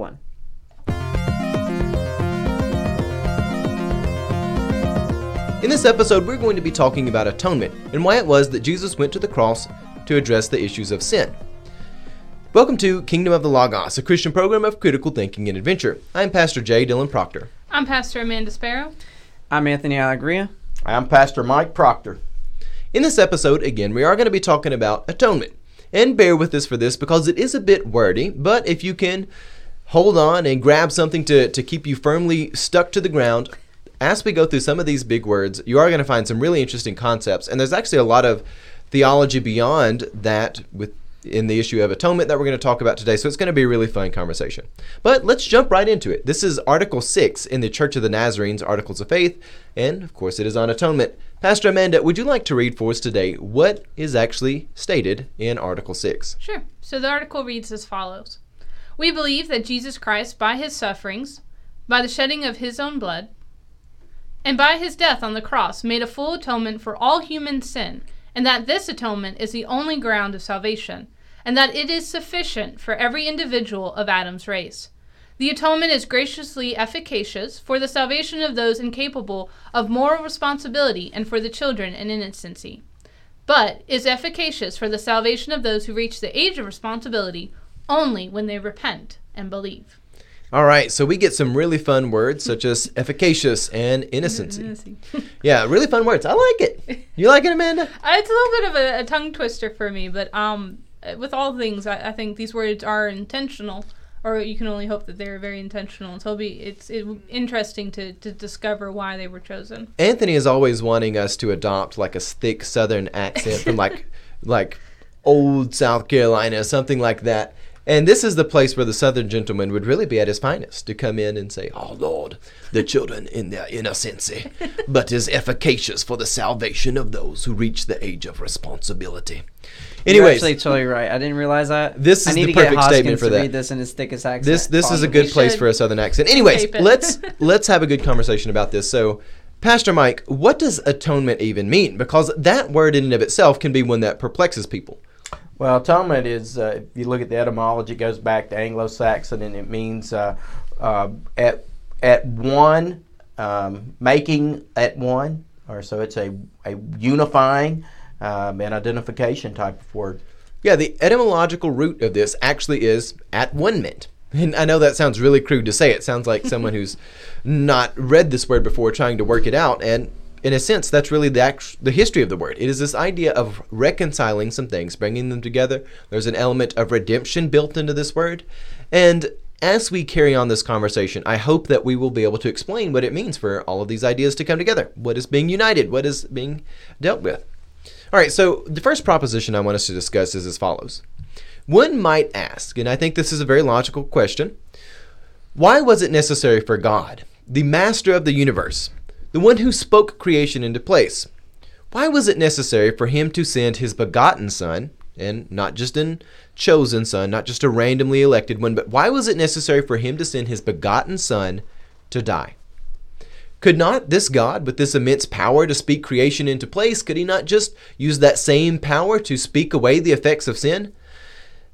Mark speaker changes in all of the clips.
Speaker 1: 1.
Speaker 2: In this episode, we're going to be talking about atonement and why it was that Jesus went to the cross to address the issues of sin. Welcome to Kingdom of the Logos, a Christian program of critical thinking and adventure. I'm Pastor J. Dylan Proctor.
Speaker 3: I'm Pastor Amanda Sparrow.
Speaker 1: I'm Anthony Allegria.
Speaker 4: I'm Pastor Mike Proctor.
Speaker 2: In this episode, again, we are going to be talking about atonement. And bear with us for this because it is a bit wordy, but if you can hold on and grab something to, to keep you firmly stuck to the ground, as we go through some of these big words, you are going to find some really interesting concepts. And there's actually a lot of theology beyond that with in the issue of atonement that we're going to talk about today. So it's going to be a really fun conversation. But let's jump right into it. This is Article 6 in the Church of the Nazarenes Articles of Faith, and of course it is on atonement. Pastor Amanda, would you like to read for us today what is actually stated in Article 6?
Speaker 3: Sure. So the article reads as follows We believe that Jesus Christ, by his sufferings, by the shedding of his own blood, and by his death on the cross, made a full atonement for all human sin, and that this atonement is the only ground of salvation, and that it is sufficient for every individual of Adam's race. The atonement is graciously efficacious for the salvation of those incapable of moral responsibility and for the children in innocency, but is efficacious for the salvation of those who reach the age of responsibility only when they repent and believe.
Speaker 2: All right, so we get some really fun words such as efficacious and innocency. yeah, really fun words. I like it. You like it, Amanda?
Speaker 3: Uh, It's a little bit of a, a tongue twister for me, but um, with all things, I, I think these words are intentional, or you can only hope that they're very intentional. So it'll be it's it, interesting to, to discover why they were chosen.
Speaker 2: Anthony is always wanting us to adopt like a thick Southern accent from like like old South Carolina, something like that. And this is the place where the Southern gentleman would really be at his finest to come in and say, "Oh Lord, the children in their innocency, but is efficacious for the salvation of those who reach the age of responsibility."
Speaker 1: You're actually totally right. I didn't realize that.
Speaker 2: This is the perfect statement for that.
Speaker 1: read this in his thickest accent.
Speaker 2: this this is a good place for a southern accent. Anyways, let's let's have a good conversation about this. So, Pastor Mike, what does atonement even mean? Because that word in and of itself can be one that perplexes people.
Speaker 4: Well, atonement is, uh, if you look at the etymology, it goes back to Anglo-Saxon, and it means uh, uh, at at one, um, making at one, or so it's a a unifying um, and identification type of word.
Speaker 2: Yeah, the etymological root of this actually is at one mint. And I know that sounds really crude to say. It sounds like someone who's not read this word before trying to work it out. And in a sense, that's really the act- the history of the word. It is this idea of reconciling some things, bringing them together. There's an element of redemption built into this word. And as we carry on this conversation, I hope that we will be able to explain what it means for all of these ideas to come together. What is being united? What is being dealt with? All right, so the first proposition I want us to discuss is as follows. One might ask, and I think this is a very logical question why was it necessary for God, the master of the universe, the one who spoke creation into place, why was it necessary for him to send his begotten son, and not just an chosen son, not just a randomly elected one, but why was it necessary for him to send his begotten son to die? Could not this God, with this immense power to speak creation into place, could he not just use that same power to speak away the effects of sin?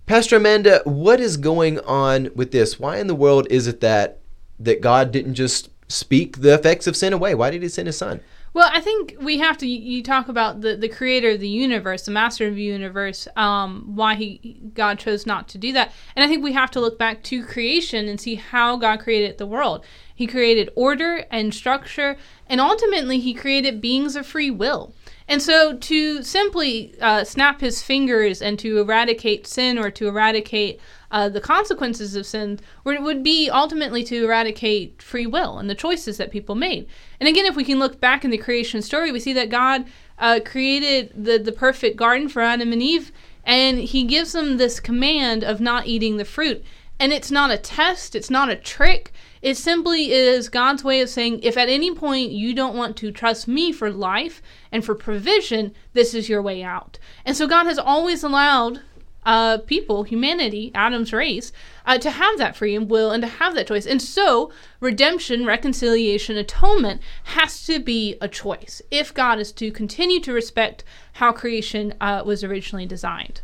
Speaker 2: Pastor Amanda, what is going on with this? Why in the world is it that that God didn't just speak the effects of sin away? Why did he send his son?
Speaker 3: Well, I think we have to. You talk about the, the creator of the universe, the master of the universe. Um, why he God chose not to do that, and I think we have to look back to creation and see how God created the world. He created order and structure, and ultimately He created beings of free will. And so, to simply uh, snap His fingers and to eradicate sin or to eradicate uh, the consequences of sin would, be ultimately to eradicate free will and the choices that people made. And again, if we can look back in the creation story, we see that God uh, created the, the perfect garden for Adam and Eve, and He gives them this command of not eating the fruit. And it's not a test, it's not a trick. It simply is God's way of saying, if at any point you don't want to trust me for life and for provision, this is your way out. And so God has always allowed uh, people, humanity, Adam's race, uh, to have that free will and to have that choice. And so, redemption, reconciliation, atonement has to be a choice if God is to continue to respect how creation uh, was originally designed.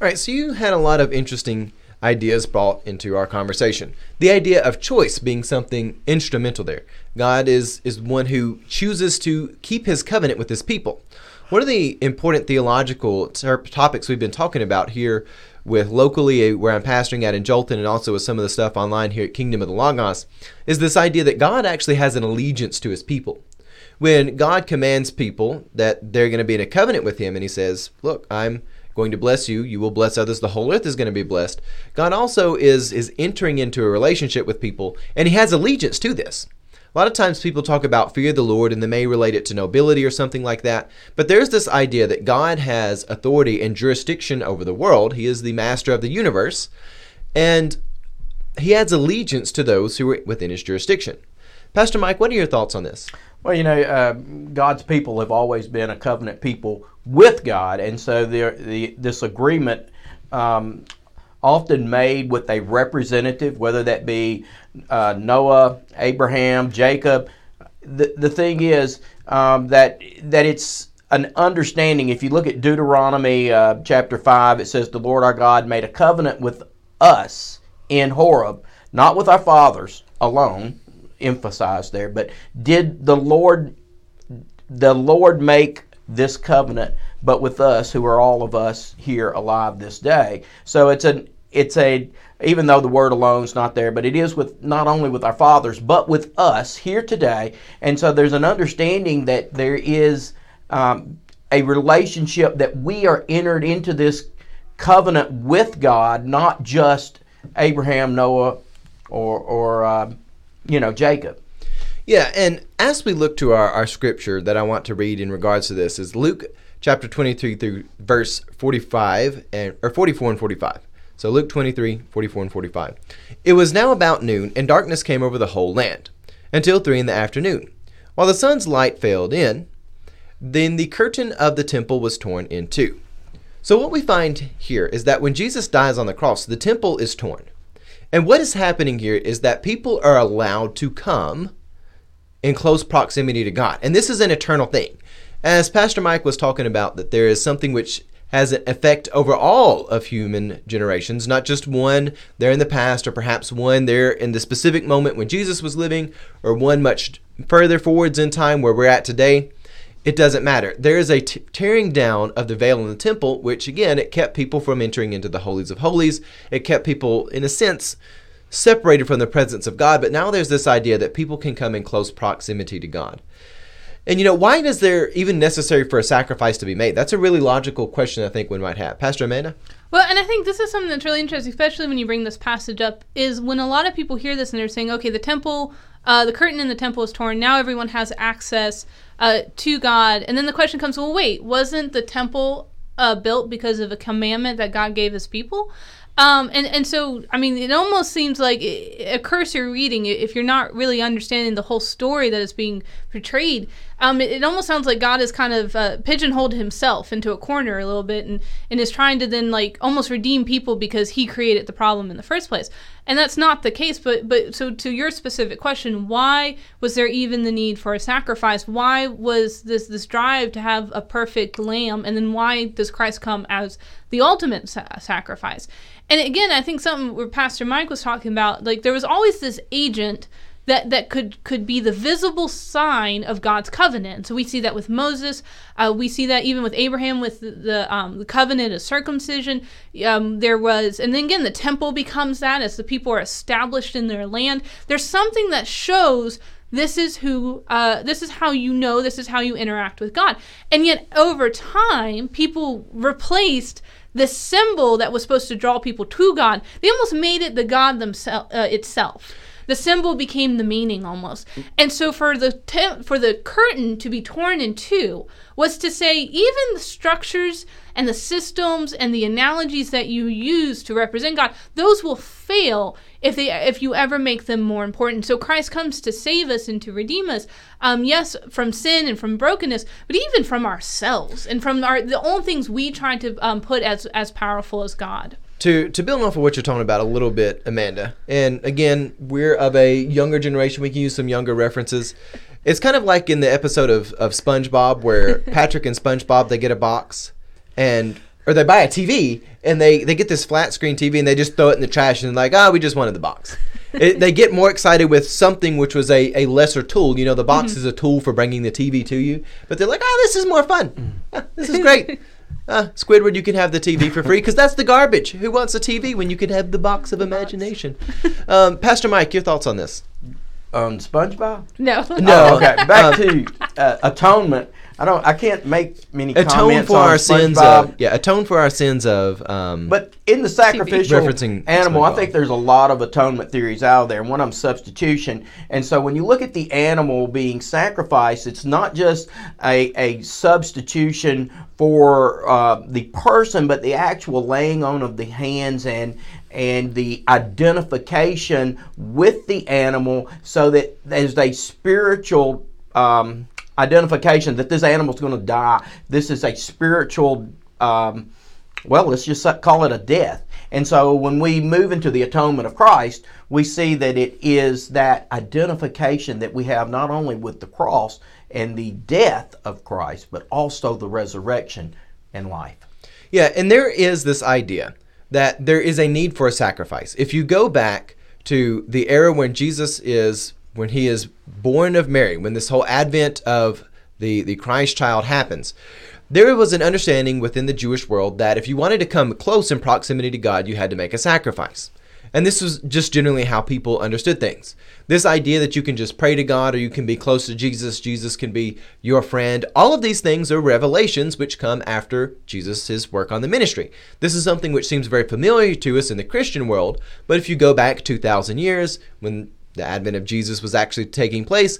Speaker 2: All right, so you had a lot of interesting ideas brought into our conversation. The idea of choice being something instrumental there. God is is one who chooses to keep his covenant with his people. One of the important theological ter- topics we've been talking about here with locally uh, where I'm pastoring at in Jolton and also with some of the stuff online here at Kingdom of the Logos is this idea that God actually has an allegiance to his people. When God commands people that they're going to be in a covenant with him and he says, "Look, I'm going to bless you, you will bless others, the whole earth is going to be blessed." God also is is entering into a relationship with people and he has allegiance to this. A lot of times people talk about fear of the Lord and they may relate it to nobility or something like that. But there's this idea that God has authority and jurisdiction over the world. He is the master of the universe. And he adds allegiance to those who are within his jurisdiction. Pastor Mike, what are your thoughts on this?
Speaker 4: Well, you know, uh, God's people have always been a covenant people with God, and so the, this agreement um, often made with a representative, whether that be uh, Noah, Abraham, Jacob. The, the thing is um, that that it's an understanding. If you look at Deuteronomy uh, chapter five, it says the Lord our God made a covenant with us in Horeb, not with our fathers alone, emphasized there, but did the Lord the Lord make this covenant but with us who are all of us here alive this day. So it's an it's a even though the word alone is not there, but it is with not only with our fathers but with us here today. And so there's an understanding that there is um, a relationship that we are entered into this covenant with God, not just Abraham, Noah, or or uh, you know Jacob.
Speaker 2: Yeah, and as we look to our, our scripture that I want to read in regards to this is Luke chapter 23 through verse 45 and or 44 and 45. So Luke 23, 44 and 45. It was now about noon, and darkness came over the whole land, until three in the afternoon. While the sun's light failed in, then the curtain of the temple was torn in two. So what we find here is that when Jesus dies on the cross, the temple is torn. And what is happening here is that people are allowed to come in close proximity to God. And this is an eternal thing. As Pastor Mike was talking about, that there is something which has an effect over all of human generations, not just one there in the past, or perhaps one there in the specific moment when Jesus was living, or one much further forwards in time where we're at today. It doesn't matter. There is a t- tearing down of the veil in the temple, which again, it kept people from entering into the holies of holies. It kept people, in a sense, separated from the presence of God. But now there's this idea that people can come in close proximity to God. And you know, why is there even necessary for a sacrifice to be made? That's a really logical question I think one might have. Pastor Amanda?
Speaker 3: Well, and I think this is something that's really interesting, especially when you bring this passage up, is when a lot of people hear this and they're saying, okay, the temple, uh, the curtain in the temple is torn. Now everyone has access uh, to God. And then the question comes, well, wait, wasn't the temple uh, built because of a commandment that God gave his people? Um, and, and so, I mean, it almost seems like a cursory reading, if you're not really understanding the whole story that is being portrayed, um, it, it, almost sounds like God has kind of uh, pigeonholed himself into a corner a little bit and, and is trying to then like almost redeem people because he created the problem in the first place. And that's not the case. But but so to your specific question, why was there even the need for a sacrifice? Why was this this drive to have a perfect lamb? And then why does Christ come as the ultimate sa- sacrifice? And again, I think something where Pastor Mike was talking about, like there was always this agent that that could could be the visible sign of God's covenant. So we see that with Moses. Uh, we see that even with Abraham with the the, um, the covenant of circumcision. Um, there was, and then again, the temple becomes that as the people are established in their land. There's something that shows this is who uh, this is how you know this is how you interact with god and yet over time people replaced the symbol that was supposed to draw people to god they almost made it the god themselves uh, itself the symbol became the meaning almost. And so for the for the curtain to be torn in two was to say even the structures and the systems and the analogies that you use to represent God, those will fail if they if you ever make them more important. So Christ comes to save us and to redeem us. Um, yes, from sin and from brokenness, but even from ourselves and from our the own things we try to um, put as as powerful as God
Speaker 2: to to build off of what you're talking about a little bit, Amanda. And again, we're of a younger generation. We can use some younger references. It's kind of like in the episode of, of SpongeBob where Patrick and SpongeBob they get a box, and or they buy a TV and they they get this flat screen TV and they just throw it in the trash and like, oh, we just wanted the box. it, they get more excited with something which was a, a lesser tool. You know, the box
Speaker 3: Mm-hmm.
Speaker 2: is a tool for bringing the TV to you, but they're like, oh, this is more fun. Ah, this is great. Uh, Squidward, you can have the TV for free because that's the garbage. Who wants a TV when you could have the box of imagination? Um, Pastor Mike, your thoughts on this?
Speaker 4: On SpongeBob?
Speaker 3: No.
Speaker 2: No.
Speaker 4: Oh, okay. Back
Speaker 2: Um,
Speaker 4: to uh, atonement. I don't. I can't make many comments.
Speaker 2: Atone
Speaker 4: for
Speaker 2: our sins of yeah, atone for our sins of um,
Speaker 4: But in the sacrificial
Speaker 2: Referencing
Speaker 4: animal, I think there's a lot of atonement theories out there. One of them substitution. And so when you look at the animal being sacrificed, it's not just a, a substitution for uh, the person, but the actual laying on of the hands and and the identification with the animal, so that there's a spiritual. Um, identification that this animal's going to die. This is a spiritual um, well, let's just call it a death. And so when we move into the atonement of Christ, we see that it is that identification that we have not only with the cross and the death of Christ, but also the resurrection and life.
Speaker 2: Yeah, and there is this idea that there is a need for a sacrifice. If you go back to the era when Jesus is when he is born of Mary, when this whole advent of the the Christ child happens, there was an understanding within the Jewish world that if you wanted to come close in proximity to God, you had to make a sacrifice. And this was just generally how people understood things. This idea that you can just pray to God or you can be close to Jesus, Jesus can be your friend, all of these things are revelations which come after Jesus' work on the ministry. This is something which seems very familiar to us in the Christian world, but if you go back 2,000 years, when the advent of Jesus was actually taking place,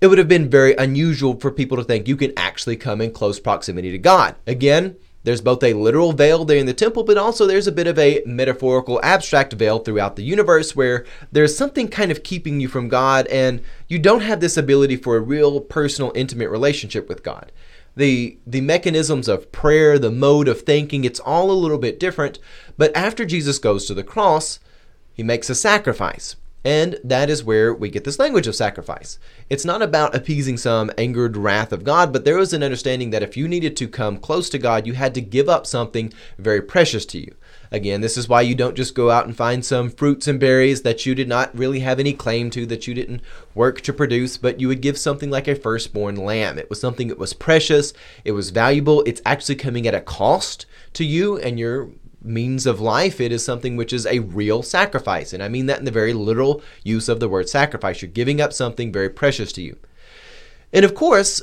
Speaker 2: it would have been very unusual for people to think you can actually come in close proximity to God. Again, there's both a literal veil there in the temple, but also there's a bit of a metaphorical, abstract veil throughout the universe where there's something kind of keeping you from God, and you don't have this ability for a real personal, intimate relationship with God. The, the mechanisms of prayer, the mode of thinking, it's all a little bit different. But after Jesus goes to the cross, he makes a sacrifice. And that is where we get this language of sacrifice. It's not about appeasing some angered wrath of God, but there was an understanding that if you needed to come close to God, you had to give up something very precious to you. Again, this is why you don't just go out and find some fruits and berries that you did not really have any claim to, that you didn't work to produce, but you would give something like a firstborn lamb. It was something that was precious, it was valuable, it's actually coming at a cost to you and your means of life, it is something which is a real sacrifice. And I mean that in the very literal use of the word sacrifice. You're giving up something very precious to you. And of course,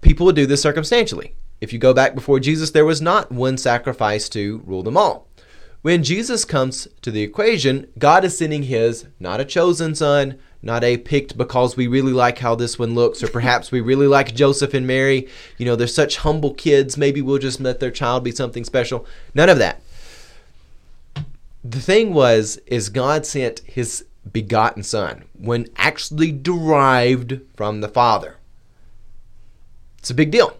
Speaker 2: people would do this circumstantially. If you go back before Jesus, there was not one sacrifice to rule them all. When Jesus comes to the equation, God is sending his, not a chosen son, not a picked because we really like how this one looks, or perhaps we really like Joseph and Mary. You know, they're such humble kids. Maybe we'll just let their child be something special. None of that the thing was is god sent his begotten son when actually derived from the father. It's a big deal.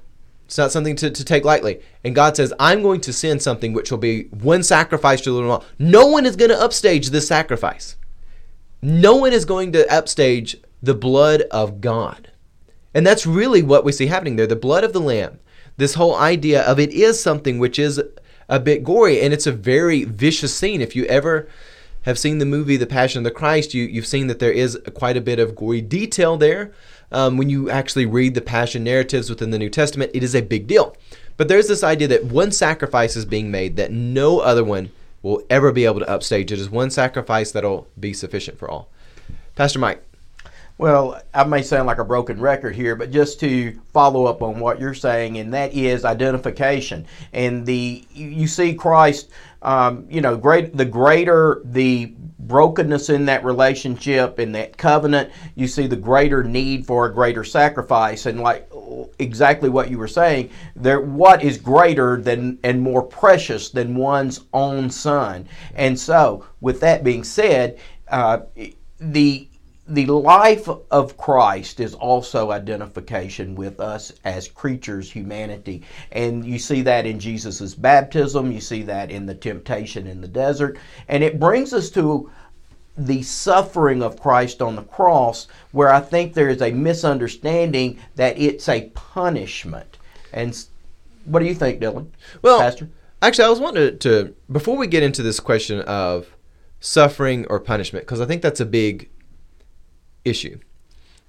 Speaker 2: It's not something to, to take lightly. And god says i'm going to send something which will be one sacrifice to the Lord. no one is going to upstage this sacrifice. No one is going to upstage the blood of god. And that's really what we see happening there. The blood of the lamb. This whole idea of it is something which is a bit gory and it's a very vicious scene. If you ever have seen the movie the passion of the christ you, you've seen that there is quite a bit of gory detail there. Um, when you actually read the passion narratives within the new testament it is a big deal. But there's this idea that one sacrifice is being made that no other one will ever be able to upstage. It is one sacrifice that'll be sufficient for all. Pastor mike
Speaker 4: Well, I may sound like a broken record here, but just to follow up on what you're saying, and that is identification. And the you see Christ, um, you know, great the greater the brokenness in that relationship in that covenant, you see the greater need for a greater sacrifice. And like exactly what you were saying, there what is greater than and more precious than one's own son. And so, with that being said, uh, the the life of Christ is also identification with us as creatures, humanity. And you see that in Jesus' baptism, you see that in the temptation in the desert. And it brings us to the suffering of Christ on the cross, where I think there is a misunderstanding that it's a punishment. And what do you think, Dylan?
Speaker 2: Well,
Speaker 4: Pastor?
Speaker 2: Actually, I was wanting to, to before we get into this question of suffering or punishment, because I think that's a big issue.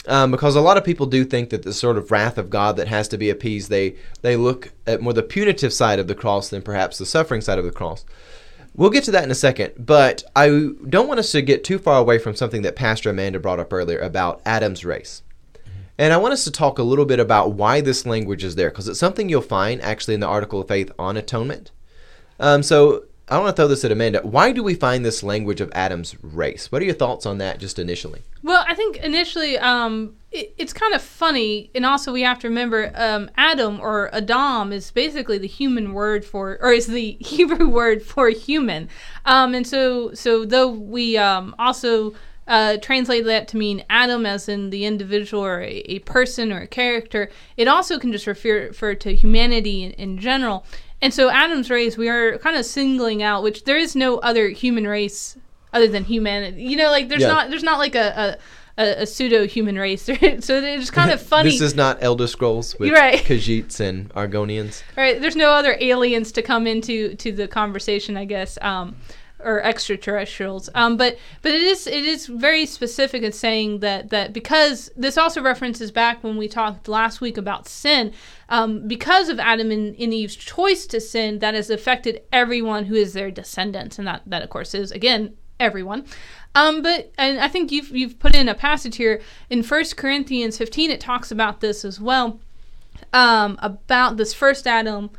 Speaker 2: Um, because a lot of people do think that the sort of wrath of God that has to be appeased, they they look at more the punitive side of the cross than perhaps the suffering side of the cross. We'll get to that in a second, but I don't want us to get too far away from something that Pastor Amanda brought up earlier about Adam's race. And I want us to talk a little bit about why this language is there, because it's something you'll find actually in the article of faith on atonement. Um, so I want to throw this at Amanda. Why do we find this language of Adam's race? What are your thoughts on that just initially?
Speaker 3: Well, I think initially um, it, it's kind of funny, and also we have to remember um, Adam or Adam is basically the human word for, or is the Hebrew word for human. Um, and so, so though we um, also uh, translate that to mean Adam as in the individual or a, a, person or a character, it also can just refer, refer to humanity in, in general. And so Adam's race, we are kind of singling out, which there is no other human race other than humanity. You know, like there's
Speaker 2: Yeah.
Speaker 3: not there's not like a a, a, a pseudo human race. so it's kind of funny.
Speaker 2: this is not Elder Scrolls with
Speaker 3: right.
Speaker 2: Khajiits and Argonians.
Speaker 3: right? There's no other aliens to come into to the conversation, I guess, um, or extraterrestrials. Um, but but it is it is very specific in saying that that because this also references back when we talked last week about sin. Um, because of Adam and, and Eve's choice to sin, that has affected everyone who is their descendants, and that that of course is again everyone. Um, but and I think you've you've put in a passage here in First Corinthians 15. It talks about this as well um, about this first Adam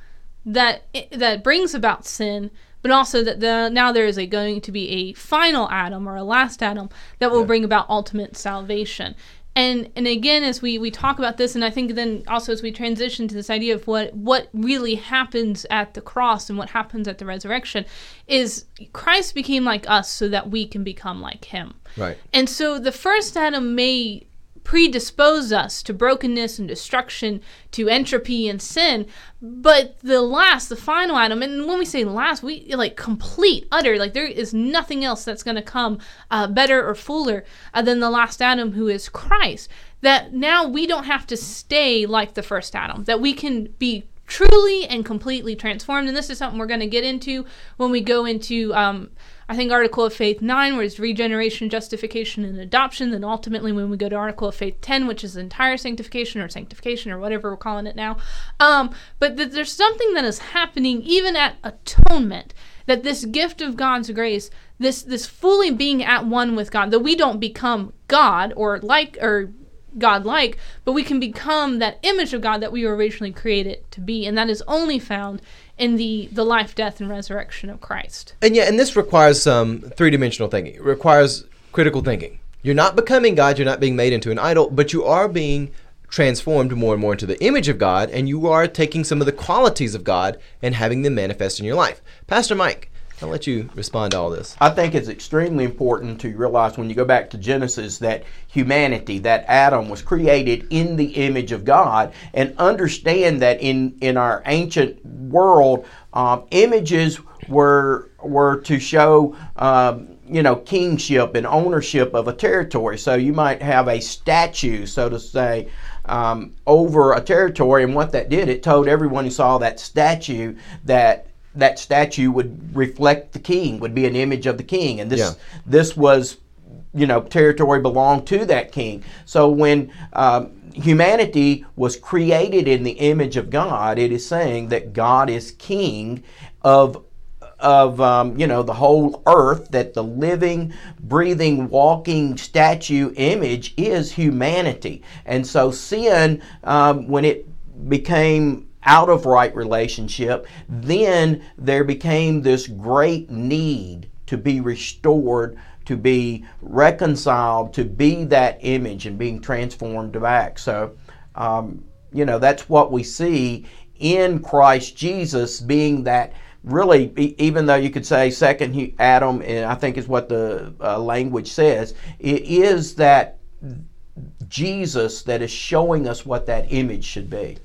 Speaker 3: that that brings about sin, but also that the, now there is a going to be a final Adam or a last Adam that will bring about ultimate salvation. And and again, as we, we talk about this, and I think then also as we transition to this idea of what what really happens at the cross and what happens at the resurrection, is Christ became like us so that we can become like Him.
Speaker 2: Right.
Speaker 3: And so the first Adam may predispose us to brokenness and destruction, to entropy and sin, but the last, the final Adam, and when we say last, we like complete, utter, like there is nothing else that's going to come uh, better or fuller uh, than the last Adam who is Christ. That now we don't have to stay like the first Adam, that we can be truly and completely transformed. And this is something we're going to get into when we go into, um, I think, Article of Faith 9, where it's regeneration, justification, and adoption. Then ultimately, when we go to Article of Faith 10, which is entire sanctification or sanctification or whatever we're calling it now. Um, but that there's something that is happening even at atonement. That this gift of God's grace, this this fully being at one with God, that we don't become God or like or God-like, but we can become that image of God that we were originally created to be, and that is only found in the the life, death, and resurrection of Christ.
Speaker 2: And yeah, and this requires some three dimensional thinking. It requires critical thinking. You're not becoming God, you're not being made into an idol, but you are being transformed more and more into the image of God, and you are taking some of the qualities of God and having them manifest in your life. Pastor Mike, I'll let you respond to all this.
Speaker 4: I think it's extremely important to realize when you go back to Genesis that humanity, that Adam was created in the image of God, and understand that in in our ancient world, um, images were were to show. Um, you know, kingship and ownership of a territory. So you might have a statue, so to say, um, over a territory, and what that did, it told everyone who saw that statue that that statue would reflect the king, would be an image of the king, and this
Speaker 2: Yeah.
Speaker 4: this was, you know, territory belonged to that king. So when um, humanity was created in the image of God, it is saying that God is king of of um, you know the whole earth that the living breathing walking statue image is humanity and so sin um, when it became out of right relationship then there became this great need to be restored to be reconciled to be that image and being transformed back so um, you know that's what we see in christ jesus being that really, even though you could say second Adam, and I think is what the uh, language says, it is that Jesus that is showing us what that image should be.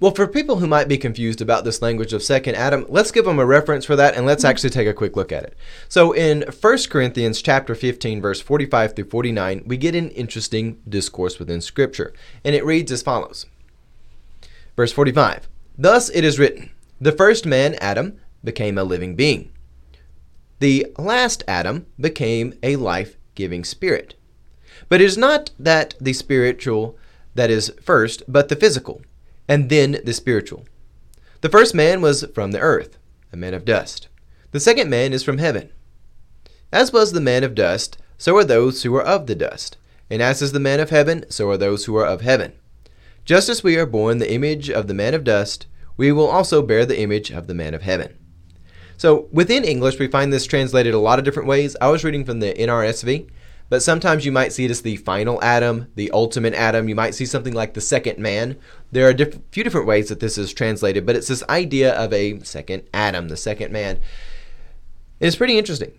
Speaker 2: Well, for people who might be confused about this language of second Adam, let's give them a reference for that and let's mm-hmm. actually take a quick look at it. So in 1 Corinthians chapter 15 verse 45 through 49, we get an interesting discourse within scripture, and it reads as follows. Verse 45. Thus it is written, the first man Adam became a living being. The last Adam became a life giving spirit. But it is not that the spiritual that is first, but the physical, and then the spiritual. The first man was from the earth, a man of dust. The second man is from heaven. As was the man of dust, so are those who are of the dust. And as is the man of heaven, so are those who are of heaven. Just as we are born the image of the man of dust, we will also bear the image of the man of heaven. So within English, we find this translated a lot of different ways. I was reading from the NRSV, but sometimes you might see it as the final Adam, the ultimate Adam. You might see something like the second man. There are a diff- few different ways that this is translated, but it's this idea of a second Adam, the second man. It's pretty interesting.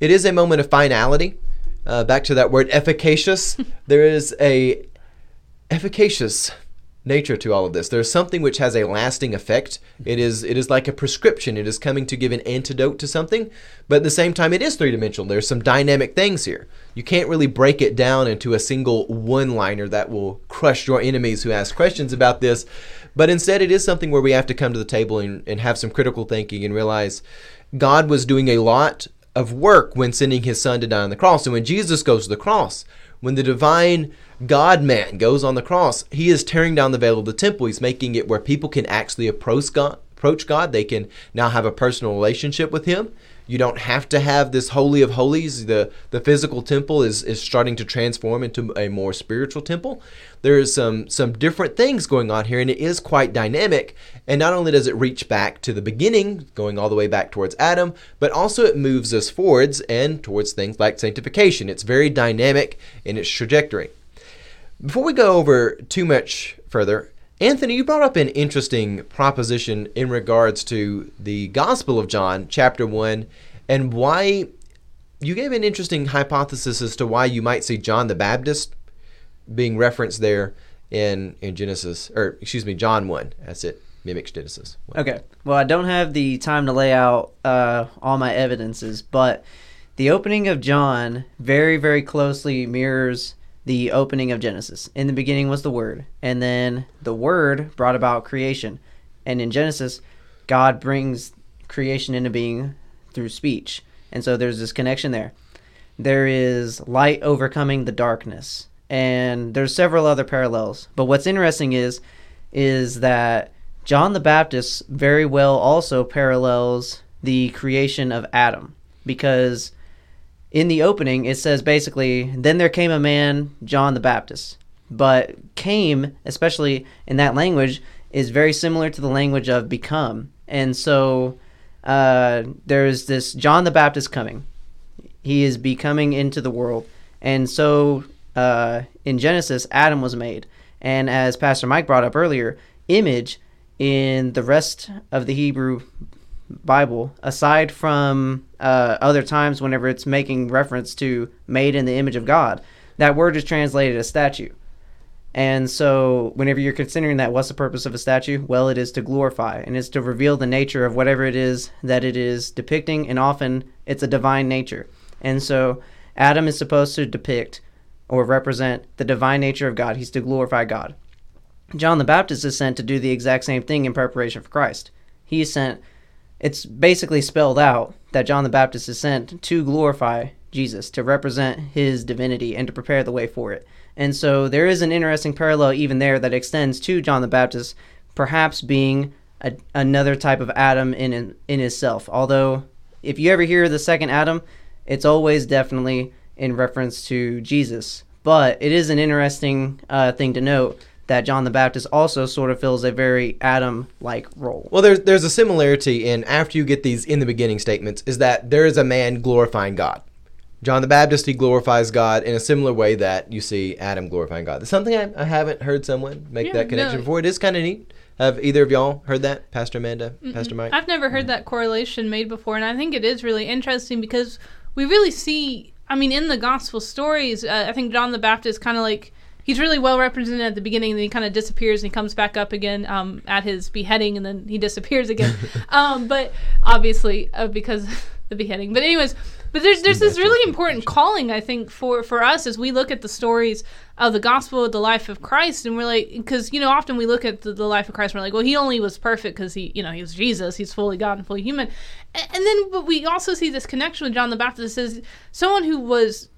Speaker 2: It is a moment of finality. Uh, back to that word efficacious. there is a efficacious nature to all of this. There's something which has a lasting effect. It is it is like a prescription. It is coming to give an antidote to something, but at the same time it is three-dimensional. There's some dynamic things here. You can't really break it down into a single one-liner that will crush your enemies who ask questions about this. But instead it is something where we have to come to the table and, and have some critical thinking and realize God was doing a lot of work when sending his son to die on the cross. And when Jesus goes to the cross, when the divine God man goes on the cross, he is tearing down the veil of the temple. He's making it where people can actually approach God. Approach God. They can now have a personal relationship with Him. You don't have to have this holy of holies. The the physical temple is, is starting to transform into a more spiritual temple. There's some some different things going on here, and it is quite dynamic. And not only does it reach back to the beginning, going all the way back towards Adam, but also it moves us forwards and towards things like sanctification. It's very dynamic in its trajectory. Before we go over too much further, Anthony, you brought up an interesting proposition in regards to the Gospel of John, chapter 1, and why you gave an interesting hypothesis as to why you might see John the Baptist being referenced there in, in Genesis, or excuse me, John 1, as it mimics Genesis. 1.
Speaker 1: Okay. Well, I don't have the time to lay out uh, all my evidences, but the opening of John very, very closely mirrors the opening of Genesis. In the beginning was the Word, and then the Word brought about creation. And in Genesis, God brings creation into being through speech. And so there's this connection there. There is light overcoming the darkness. And there's several other parallels. But what's interesting is is that John the Baptist very well also parallels the creation of Adam because in the opening it says basically then there came a man John the Baptist. But came especially in that language is very similar to the language of become. And so uh, there's this John the Baptist coming. He is becoming into the world. And so uh, in Genesis Adam was made. And as Pastor Mike brought up earlier image in the rest of the Hebrew Bible, aside from uh, other times whenever it's making reference to made in the image of God, that word is translated as statue. And so, whenever you're considering that, what's the purpose of a statue? Well, it is to glorify and it's to reveal the nature of whatever it is that it is depicting, and often it's a divine nature. And so, Adam is supposed to depict or represent the divine nature of God, he's to glorify God. John the Baptist is sent to do the exact same thing in preparation for Christ. He is sent it's basically spelled out that John the Baptist is sent to glorify Jesus, to represent his divinity, and to prepare the way for it. And so there is an interesting parallel even there that extends to John the Baptist, perhaps being a, another type of Adam in in, himself. Although, if you ever hear the second Adam, it's always definitely in reference to Jesus. But it is an interesting uh, thing to note that John the Baptist also sort of fills a very Adam like role.
Speaker 2: Well, there's there's a similarity in after you get these in the beginning statements is that there is a man glorifying God. John the Baptist he glorifies God in a similar way that you see Adam glorifying God. It's something I, I haven't heard someone make
Speaker 3: Yeah,
Speaker 2: that connection
Speaker 3: no.
Speaker 2: before. It is kind of neat. Have either of y'all heard that, Pastor Amanda, Pastor Mike?
Speaker 3: I've never heard that correlation made before, and I think it is really interesting because we really see. I mean, in the gospel stories, uh, I think John the Baptist kind of like he's really well represented at the beginning, and then he kind of disappears and he comes back up again um, at his beheading, and then he disappears again. um, but obviously, uh, because the beheading. But anyways, But there's there's this really important calling I think for for us as we look at the stories of the gospel of the life of Christ and we're like because you know often we look at the, the life of Christ and we're like well he only was perfect because he you know he was Jesus he's fully God and fully human and, and then but we also see this connection with John the Baptist says someone who was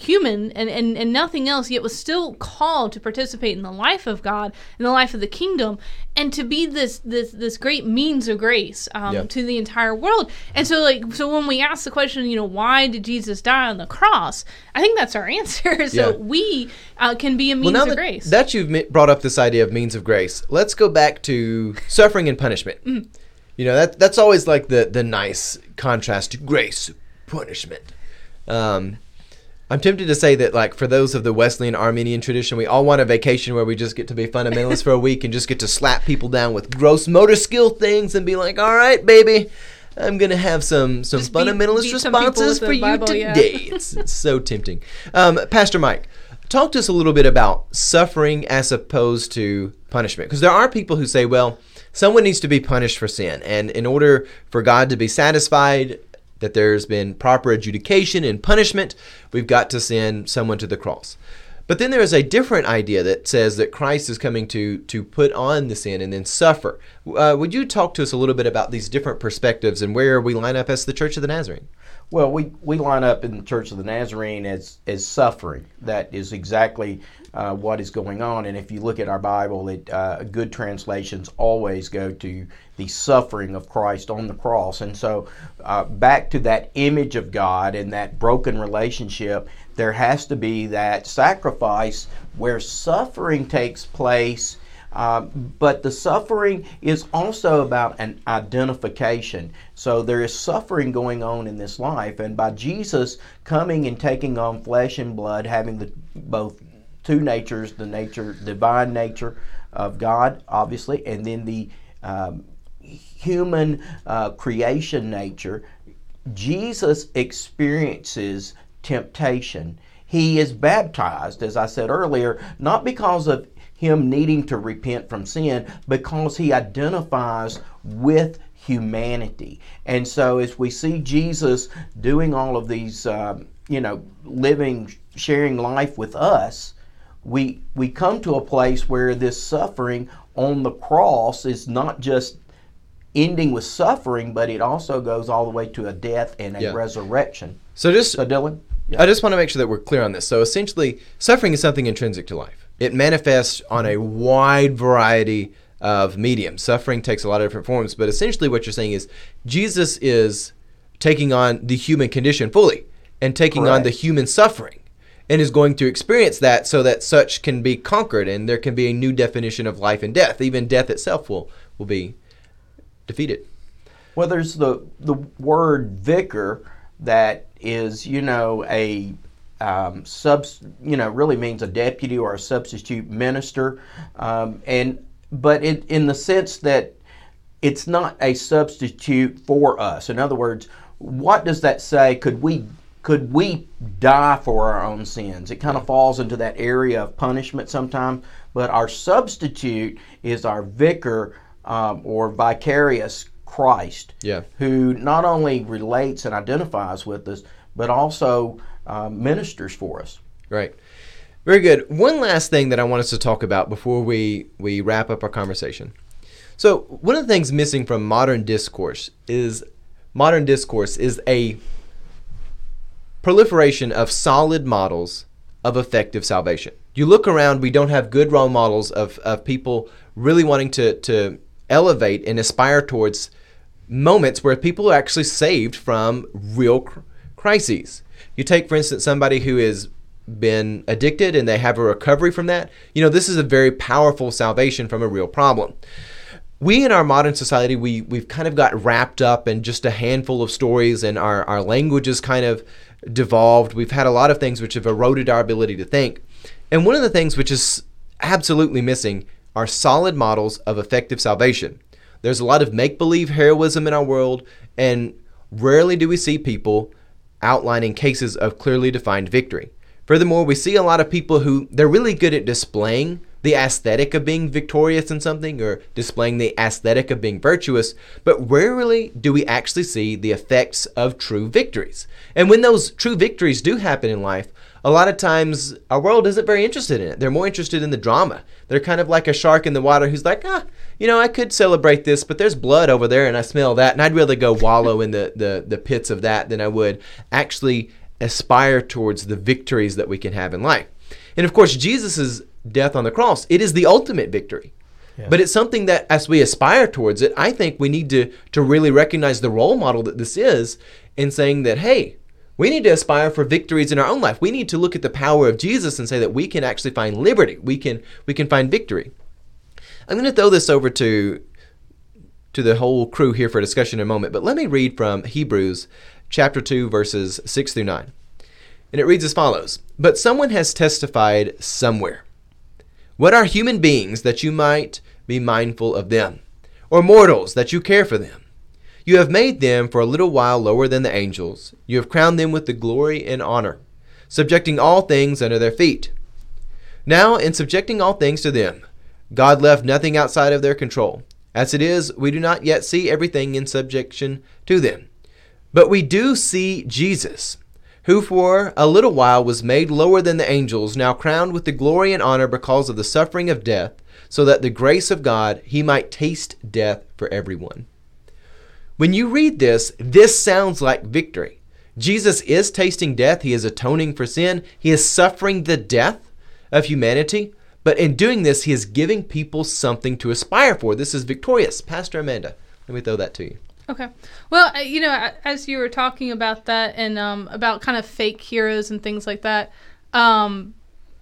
Speaker 3: human and, and, and nothing else, yet was still called to participate in the life of God, in the life of the kingdom, and to be this this this great means of grace um,
Speaker 2: Yeah.
Speaker 3: to the entire world. And so, like, so when we ask the question, you know, why did Jesus die on the cross? I think that's our answer. so
Speaker 2: Yeah.
Speaker 3: we uh, can be a means
Speaker 2: Well, now
Speaker 3: of
Speaker 2: that,
Speaker 3: grace.
Speaker 2: that you've brought up this idea of means of grace, let's go back to suffering and punishment.
Speaker 3: Mm-hmm.
Speaker 2: You know that that's always like the the nice contrast to grace, punishment. Um, I'm tempted to say that like for those of the Wesleyan Arminian tradition, we all want a vacation where we just get to be fundamentalists for a week and just get to slap people down with gross motor skill things and be like, "All right, baby." I'm gonna have some some
Speaker 3: Just beat-
Speaker 2: fundamentalist
Speaker 3: beat some
Speaker 2: responses
Speaker 3: the
Speaker 2: for you
Speaker 3: Bible, yeah.
Speaker 2: today. It's, it's so tempting. Um, Pastor Mike, talk to us a little bit about suffering as opposed to punishment. Because there are people who say, well, someone needs to be punished for sin. And in order for God to be satisfied that there's been proper adjudication and punishment, we've got to send someone to the cross. But then there is a different idea that says that Christ is coming to to put on the sin and then suffer. Uh, would you talk to us a little bit about these different perspectives and where we line up as the Church of the Nazarene?
Speaker 4: Well, we, we line up in the Church of the Nazarene as, as suffering. That is exactly uh, what is going on. And if you look at our Bible, it, uh, good translations always go to the suffering of Christ on the cross. And so, uh, back to that image of God and that broken relationship, there has to be that sacrifice where suffering takes place. Um, but the suffering is also about an identification. So there is suffering going on in this life, and by Jesus coming and taking on flesh and blood, having the both two natures, the nature, divine nature of God, obviously, and then the um, human uh, creation nature, Jesus experiences temptation. He is baptized, as I said earlier, not because of him needing to repent from sin, because he identifies with humanity. And so, as we see Jesus doing all of these, um, you know, living, sharing life with us, we we come to a place where this suffering on the cross is not just ending with suffering, but it also goes all the way to a death and a
Speaker 2: Yeah.
Speaker 4: resurrection.
Speaker 2: So just
Speaker 4: So, Dylan,
Speaker 2: I just want to make sure that we're clear on this. So essentially, suffering is something intrinsic to life. It manifests on a wide variety of mediums. Suffering takes a lot of different forms, but essentially what you're saying is Jesus is taking on the human condition fully and taking on the human suffering and is going to experience that so that such can be conquered and there can be a new definition of life and death. Even death itself will will be defeated.
Speaker 4: Well, there's the the word vicar that is, you know, a um, subs, you know, really means a deputy or a substitute minister, um, and but it, in the sense that it's not a substitute for us. In other words, what does that say? Could we could we die for our own sins? It kind of falls into that area of punishment sometimes. But our substitute is our vicar um, or vicarious Christ,
Speaker 2: Yeah.
Speaker 4: who not only relates and identifies with us, but also um, ministers for us.
Speaker 2: Right. Very good. One last thing that I want us to talk about before we, we wrap up our conversation. So, one of the things missing from modern discourse is modern discourse is a proliferation of solid models of effective salvation. You look around, we don't have good role models of, of people really wanting to, to elevate and aspire towards moments where people are actually saved from real cr- crises. You take, for instance, somebody who has been addicted and they have a recovery from that. You know, this is a very powerful salvation from a real problem. We in our modern society, we, we've kind of got wrapped up in just a handful of stories and our, our language is kind of devolved. We've had a lot of things which have eroded our ability to think. And one of the things which is absolutely missing are solid models of effective salvation. There's a lot of make believe heroism in our world, and rarely do we see people outlining cases of clearly defined victory. Furthermore, we see a lot of people who they're really good at displaying the aesthetic of being victorious in something or displaying the aesthetic of being virtuous, but rarely do we actually see the effects of true victories. And when those true victories do happen in life, a lot of times our world isn't very interested in it. They're more interested in the drama. They're kind of like a shark in the water who's like, ah, you know, I could celebrate this, but there's blood over there and I smell that, and I'd rather go wallow in the, the, the pits of that than I would actually aspire towards the victories that we can have in life. And of course, Jesus' death on the cross, it is the ultimate victory. But it's something that as we aspire towards it, I think we need to to really recognize the role model that this is in saying that, hey, we need to aspire for victories in our own life. We need to look at the power of Jesus and say that we can actually find liberty. We can we can find victory. I'm going to throw this over to to the whole crew here for discussion in a moment, but let me read from Hebrews chapter 2 verses 6 through 9. And it reads as follows: But someone has testified somewhere what are human beings that you might be mindful of them, or mortals that you care for them? You have made them for a little while lower than the angels. You have crowned them with the glory and honor, subjecting all things under their feet. Now, in subjecting all things to them, God left nothing outside of their control. As it is, we do not yet see everything in subjection to them. But we do see Jesus who for a little while was made lower than the angels, now crowned with the glory and honor because of the suffering of death, so that the grace of God he might taste death for everyone. When you read this, this sounds like victory. Jesus is tasting death, he is atoning for sin, he is suffering the death of humanity, but in doing this, he is giving people something to aspire for. This is victorious. Pastor Amanda, let me throw that to you.
Speaker 3: Okay. Well, you know, as you were talking about that and um, about kind of fake heroes and things like that, um,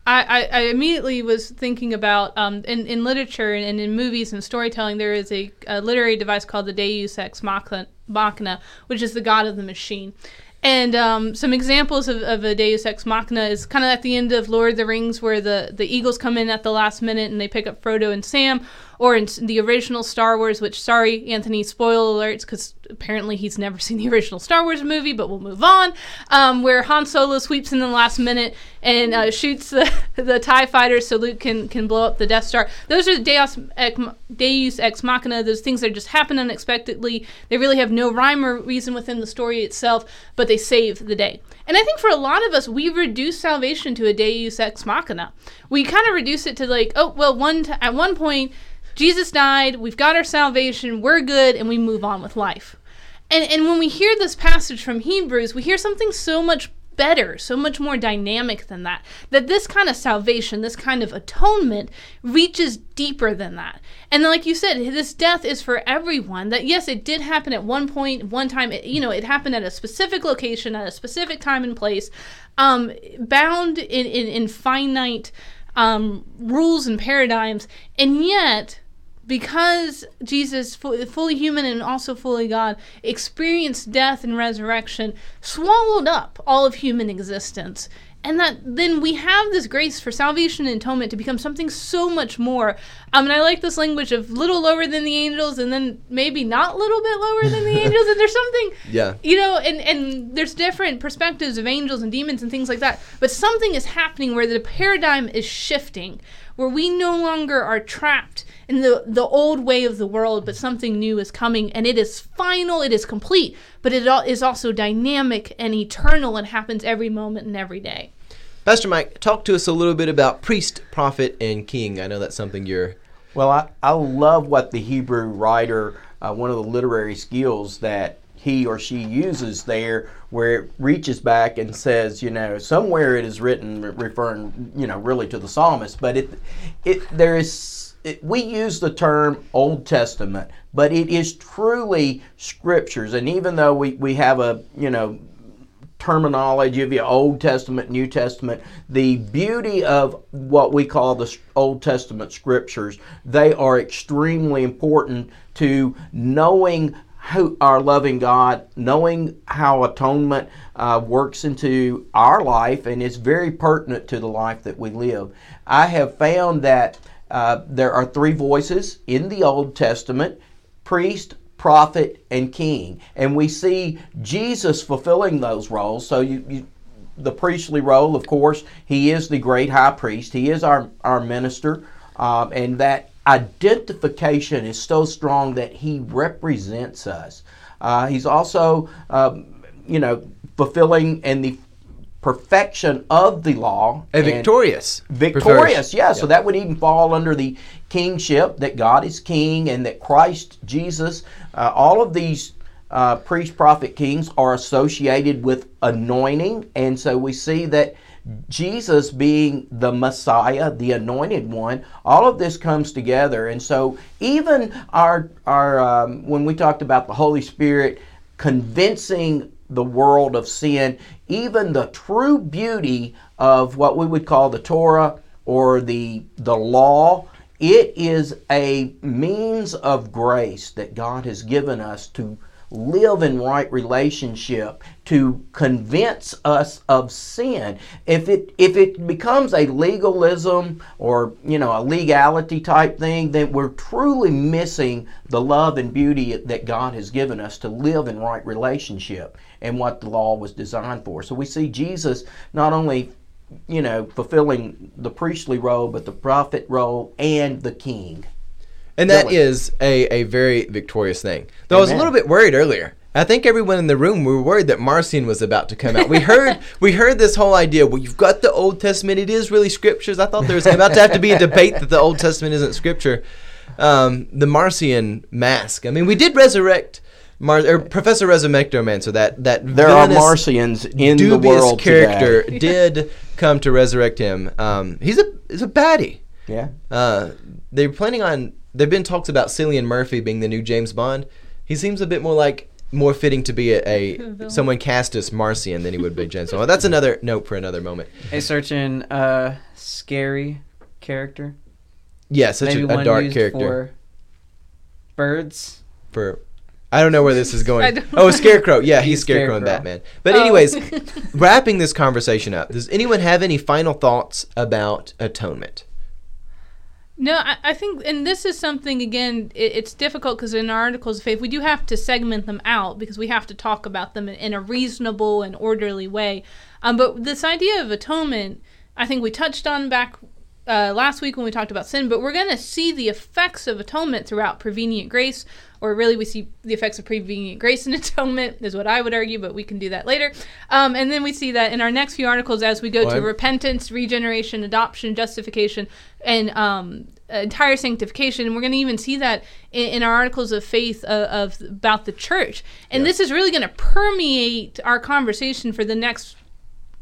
Speaker 3: I, I, immediately was thinking about um, in, in literature and, in movies and storytelling, there is a, a literary device called the Deus Ex Machina, which is the god of the machine. And um, some examples of, of, a Deus Ex Machina is kind of at the end of Lord of the Rings, where the, the Eagles come in at the last minute and they pick up Frodo and Sam, or in the original Star Wars, which, sorry, Anthony, spoil alerts, because apparently he's never seen the original Star Wars movie, but we'll move on, um, where Han Solo sweeps in the last minute and uh, shoots the, the TIE fighter so Luke can, can blow up the Death Star. Those are Deus Ex, Deus Ex Machina, those things that just happen unexpectedly. They really have no rhyme or reason within the story itself, but they save the day. And I think for a lot of us, we reduce salvation to a Deus Ex Machina. We kind of reduce it to like, oh, well, one t- at one point, Jesus died, we've got our salvation, we're good, and we move on with life. And, and when we hear this passage from Hebrews, we hear something so much better, so much more dynamic than that. That this kind of salvation, this kind of atonement reaches deeper than that. And like you said, this death is for everyone. That yes, it did happen at one point, one time, it, you know, it happened at a specific location, at a specific time and place, um, bound in, in, in finite um, rules and paradigms. And yet, because Jesus, fully human and also fully God, experienced death and resurrection, swallowed up all of human existence. And that then we have this grace for salvation and atonement to become something so much more. Um, and I like this language of little lower than the angels, and then maybe not little bit lower than the angels. And there's something,
Speaker 2: yeah,
Speaker 3: you know, and and there's different perspectives of angels and demons and things like that. But something is happening where the paradigm is shifting, where we no longer are trapped in the, the old way of the world, but something new is coming, and it is final, it is complete, but it is also dynamic and eternal and happens every moment and every day.
Speaker 2: Pastor Mike, talk to us a little bit about priest, prophet, and king. I know that's something you're.
Speaker 4: Well, I, I love what the Hebrew writer, uh, one of the literary skills that he or she uses there where it reaches back and says, you know, somewhere it is written referring, you know, really to the psalmist, but it it there is it, we use the term Old Testament, but it is truly scriptures. And even though we, we have a, you know, terminology of the Old Testament, New Testament, the beauty of what we call the Old Testament scriptures, they are extremely important to knowing who our loving God, knowing how atonement uh, works into our life, and it's very pertinent to the life that we live. I have found that uh, there are three voices in the Old Testament priest, prophet, and king. And we see Jesus fulfilling those roles. So you, you, the priestly role, of course, he is the great high priest, he is our, our minister. um, and that identification is so strong that he represents us. Uh, he's also, um, you know, fulfilling and the perfection of the law.
Speaker 2: A
Speaker 4: and-
Speaker 2: victorious.
Speaker 4: victorious
Speaker 2: Prefers-
Speaker 4: yeah, so that would even fall under the kingship that god is king and that christ jesus uh, all of these uh, priest prophet kings are associated with anointing and so we see that jesus being the messiah the anointed one all of this comes together. And so even our our um, when we talked about the holy spirit convincing the world of sin, even the true beauty of what we would call the Torah or the the law, it is a means of grace that God has given us to live in right relationship to convince us of sin. If it if it becomes a legalism or you know a legality type thing then we're truly missing the love and beauty that God has given us to live in right relationship and what the law was designed for. So we see Jesus not only you know fulfilling the priestly role but the prophet role and the king
Speaker 2: And that is a, a very victorious thing. Though I was a little bit worried earlier. I think everyone in the room we were worried that Marcion was about to come out. We heard we heard this whole idea. Well, you've got the Old Testament; it is really scriptures. I thought there was about to have to be a debate that the Old Testament isn't scripture. Um, the Marcion mask. I mean, we did resurrect Mar- or Professor Resurrectomancer. That that
Speaker 4: there are Marcians in the
Speaker 2: dubious
Speaker 4: world
Speaker 2: character
Speaker 4: today.
Speaker 2: did come to resurrect him. Um, he's a he's a baddie.
Speaker 4: yeah
Speaker 2: Uh, they're planning on. There've been talks about Cillian Murphy being the new James Bond. He seems a bit more like more fitting to be a, a someone cast as Marcion than he would be James Bond. That's another note for another moment.
Speaker 1: A certain uh scary character.
Speaker 2: Yeah, such
Speaker 1: Maybe
Speaker 2: a, a
Speaker 1: one
Speaker 2: dark
Speaker 1: used
Speaker 2: character
Speaker 1: for birds.
Speaker 2: for. I don't know where this is going.
Speaker 3: don't
Speaker 2: Oh, Scarecrow. Yeah, he's,
Speaker 1: He's
Speaker 2: Scarecrow in
Speaker 1: Scarecrow.
Speaker 2: Batman. But
Speaker 3: Oh.
Speaker 2: anyways, wrapping this conversation up. Does anyone have any final thoughts about atonement?
Speaker 3: No, I, I think, and this is something again. It, it's difficult because in our articles of faith, we do have to segment them out because we have to talk about them in, in a reasonable and orderly way. Um, but this idea of atonement, I think we touched on back uh, last week when we talked about sin. But we're going to see the effects of atonement throughout prevenient grace, or really we see the effects of prevenient grace and atonement is what I would argue. But we can do that later. Um, and then we see that in our next few articles as we go
Speaker 2: Well,
Speaker 3: to
Speaker 2: I'm-
Speaker 3: repentance, regeneration, adoption, justification, and um, entire sanctification. And we're going to even see that in, in our articles of faith of, of about the church. And this is really going to permeate our conversation for the next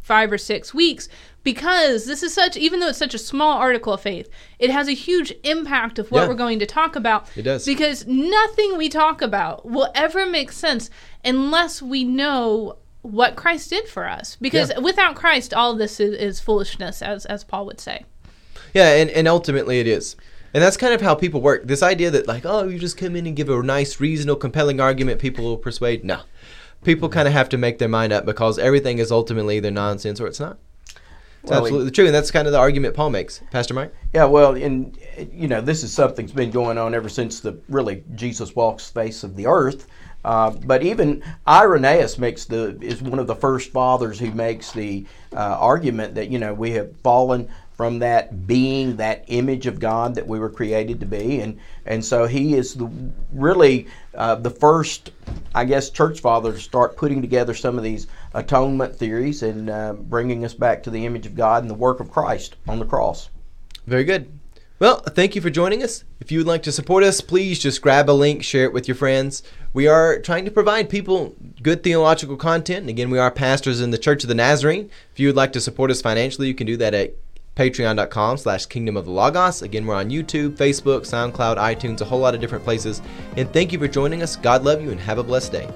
Speaker 3: five or six weeks because this is such even though it's such a small article of faith it has a huge impact of what
Speaker 2: Yeah.
Speaker 3: we're going to talk about
Speaker 2: It does.
Speaker 3: because nothing we talk about will ever make sense unless we know what christ did for us because
Speaker 2: Yeah.
Speaker 3: without christ all of this is, is foolishness as as paul would say
Speaker 2: Yeah, and, and ultimately it is. And that's kind of how people work. This idea that, like, oh, you just come in and give a nice, reasonable, compelling argument, people will persuade. No. People kind of have to make their mind up because everything is ultimately either nonsense or it's not. It's
Speaker 4: Well,
Speaker 2: absolutely true. And that's kind of the argument Paul makes. Pastor Mike?
Speaker 4: Yeah, well, and you know, this is something that's been going on ever since the really Jesus walks the face of the earth. Uh, but even Irenaeus makes the is one of the first fathers who makes the uh, argument that you know we have fallen from that being, that image of God that we were created to be, and and so he is the really uh, the first, I guess, church father to start putting together some of these atonement theories and uh, bringing us back to the image of God and the work of Christ on the cross.
Speaker 2: Very good. Well, thank you for joining us. If you would like to support us, please just grab a link, share it with your friends. We are trying to provide people good theological content. And again, we are pastors in the Church of the Nazarene. If you would like to support us financially, you can do that at patreon.com slash kingdom of the logos again we're on youtube facebook soundcloud itunes a whole lot of different places and thank you for joining us god love you and have a blessed day